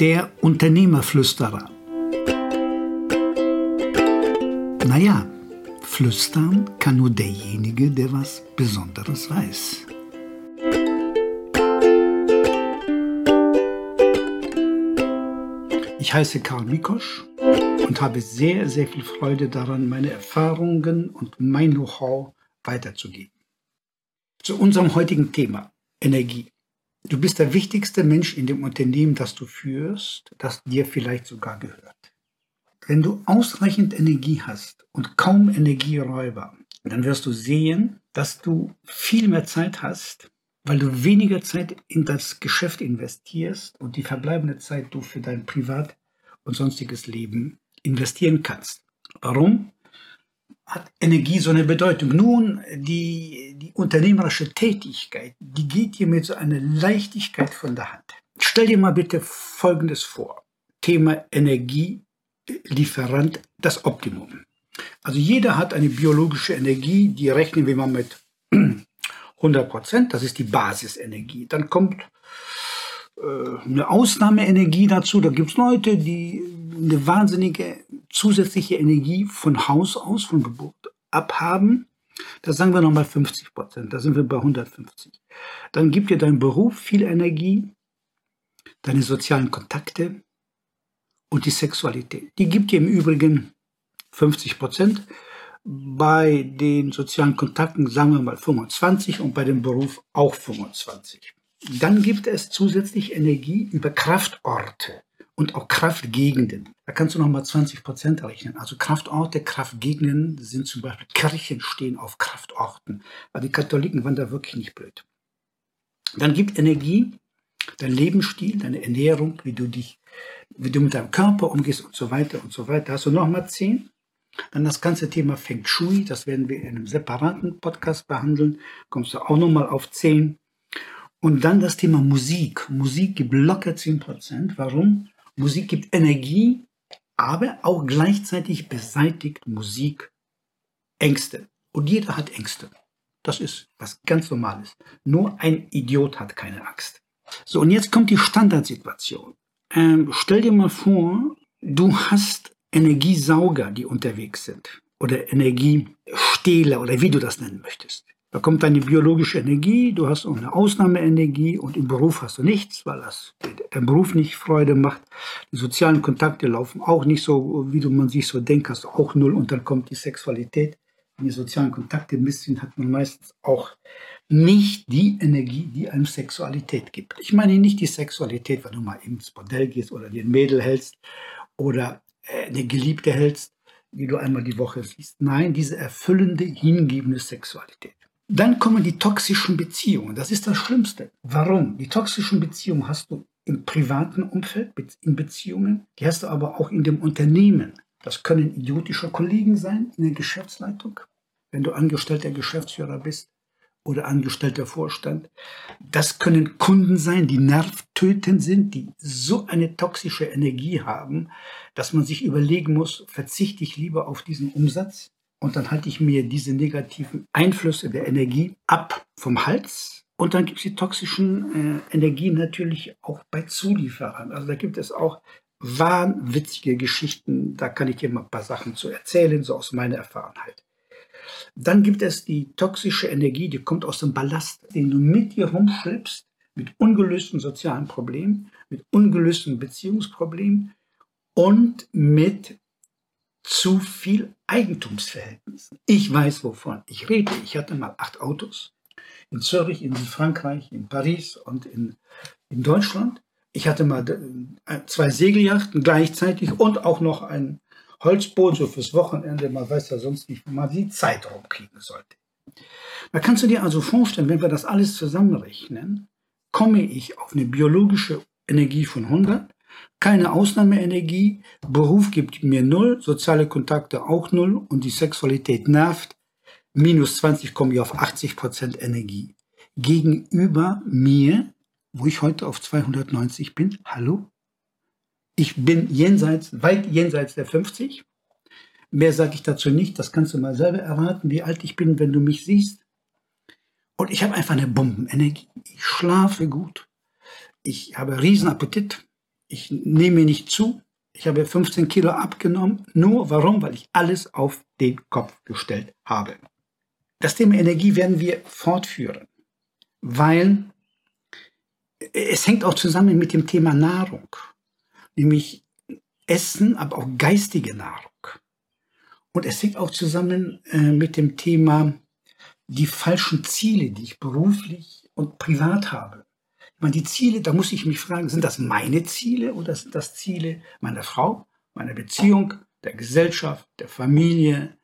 Der Unternehmerflüsterer. Naja, flüstern kann nur derjenige, der was Besonderes weiß. Ich heiße Karl Mikosch und habe sehr, sehr viel Freude daran, meine Erfahrungen und mein Know-how weiterzugeben. Zu unserem heutigen Thema Energie. Du bist der wichtigste Mensch in dem Unternehmen, das du führst, das dir vielleicht sogar gehört. Wenn du ausreichend Energie hast und kaum Energieräuber, dann wirst du sehen, dass du viel mehr Zeit hast, weil du weniger Zeit in das Geschäft investierst und die verbleibende Zeit du für dein Privat- und sonstiges Leben investieren kannst. Warum? Hat Energie so eine Bedeutung? Nun, die, die unternehmerische Tätigkeit, die geht dir mit so einer Leichtigkeit von der Hand. Stell dir mal bitte Folgendes vor. Thema Energielieferant, das Optimum. Also jeder hat eine biologische Energie, die rechnen wir mal mit 100 Prozent, das ist die Basisenergie. Dann kommt äh, eine Ausnahmeenergie dazu. Da gibt es Leute, die eine wahnsinnige zusätzliche Energie von Haus aus, von Geburt abhaben. Da sagen wir nochmal 50 Prozent. Da sind wir bei 150. Dann gibt dir dein Beruf viel Energie, deine sozialen Kontakte und die Sexualität. Die gibt dir im Übrigen 50 Prozent. Bei den sozialen Kontakten sagen wir mal 25 und bei dem Beruf auch 25. Dann gibt es zusätzlich Energie über Kraftorte und auch Kraftgegenden. Da kannst du nochmal 20 Prozent rechnen. Also Kraftorte, Kraftgegenden sind zum Beispiel Kirchen stehen auf Kraftorten. Weil die Katholiken waren da wirklich nicht blöd. Dann gibt Energie, dein Lebensstil, deine Ernährung, wie du dich, wie du mit deinem Körper umgehst und so weiter und so weiter. Hast du nochmal 10. Dann das ganze Thema Feng Shui, das werden wir in einem separaten Podcast behandeln. Kommst du auch nochmal auf 10. Und dann das Thema Musik. Musik gibt locker 10%. Warum? Musik gibt Energie, aber auch gleichzeitig beseitigt Musik Ängste. Und jeder hat Ängste. Das ist was ganz Normales. Nur ein Idiot hat keine Angst. So, und jetzt kommt die Standardsituation. Ähm, stell dir mal vor, du hast Energiesauger, die unterwegs sind. Oder Energiestehler oder wie du das nennen möchtest. Da kommt deine biologische Energie, du hast auch eine Ausnahmeenergie und im Beruf hast du nichts, weil das dein Beruf nicht Freude macht. Die sozialen Kontakte laufen auch nicht so, wie du man sich so denkt, hast auch null und dann kommt die Sexualität. Wenn die sozialen Kontakte Mist sind, hat man meistens auch nicht die Energie, die einem Sexualität gibt. Ich meine nicht die Sexualität, wenn du mal ins Bordell gehst oder dir ein Mädel hältst oder äh, eine Geliebte hältst, die du einmal die Woche siehst. Nein, diese erfüllende, hingebende Sexualität. Dann kommen die toxischen Beziehungen. Das ist das Schlimmste. Warum? Die toxischen Beziehungen hast du im privaten Umfeld, in Beziehungen, die hast du aber auch in dem Unternehmen. Das können idiotische Kollegen sein in der Geschäftsleitung, wenn du angestellter Geschäftsführer bist oder angestellter Vorstand. Das können Kunden sein, die nervtötend sind, die so eine toxische Energie haben, dass man sich überlegen muss, verzichte ich lieber auf diesen Umsatz und dann halte ich mir diese negativen Einflüsse der Energie ab vom Hals. Und dann gibt es die toxischen äh, Energien natürlich auch bei Zulieferern. Also da gibt es auch wahnwitzige Geschichten. Da kann ich dir mal ein paar Sachen zu erzählen, so aus meiner Erfahrenheit. Dann gibt es die toxische Energie, die kommt aus dem Ballast, den du mit dir rumschleppst, mit ungelösten sozialen Problemen, mit ungelösten Beziehungsproblemen und mit zu viel Eigentumsverhältnissen. Ich weiß, wovon ich rede. Ich hatte mal acht Autos in Zürich, in Frankreich, in Paris und in, in Deutschland. Ich hatte mal äh, zwei Segeljachten gleichzeitig und auch noch ein Holzboot, so fürs Wochenende. Man weiß ja sonst nicht, wo man die Zeit rumkriegen sollte. Da kannst du dir also vorstellen, wenn wir das alles zusammenrechnen, komme ich auf eine biologische Energie von 100, keine Ausnahmeenergie, Beruf gibt mir null, soziale Kontakte auch null und die Sexualität nervt. Minus 20 komme ich auf 80 Prozent Energie. Gegenüber mir, wo ich heute auf 290 bin, hallo? Ich bin jenseits, weit jenseits der 50. Mehr sage ich dazu nicht, das kannst du mal selber erraten, wie alt ich bin, wenn du mich siehst. Und ich habe einfach eine Bombenenergie. Ich schlafe gut. Ich habe Riesenappetit. Ich nehme nicht zu. Ich habe 15 Kilo abgenommen. Nur warum? Weil ich alles auf den Kopf gestellt habe. Das Thema Energie werden wir fortführen, weil es hängt auch zusammen mit dem Thema Nahrung, nämlich Essen, aber auch geistige Nahrung. Und es hängt auch zusammen äh, mit dem Thema die falschen Ziele, die ich beruflich und privat habe. Ich meine, die Ziele, da muss ich mich fragen, sind das meine Ziele oder sind das Ziele meiner Frau, meiner Beziehung, der Gesellschaft, der Familie?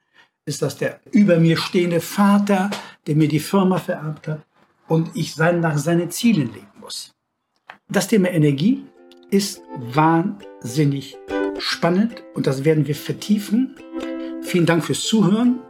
Ist das der über mir stehende Vater, der mir die Firma vererbt hat und ich nach seinen Zielen leben muss? Das Thema Energie ist wahnsinnig spannend und das werden wir vertiefen. Vielen Dank fürs Zuhören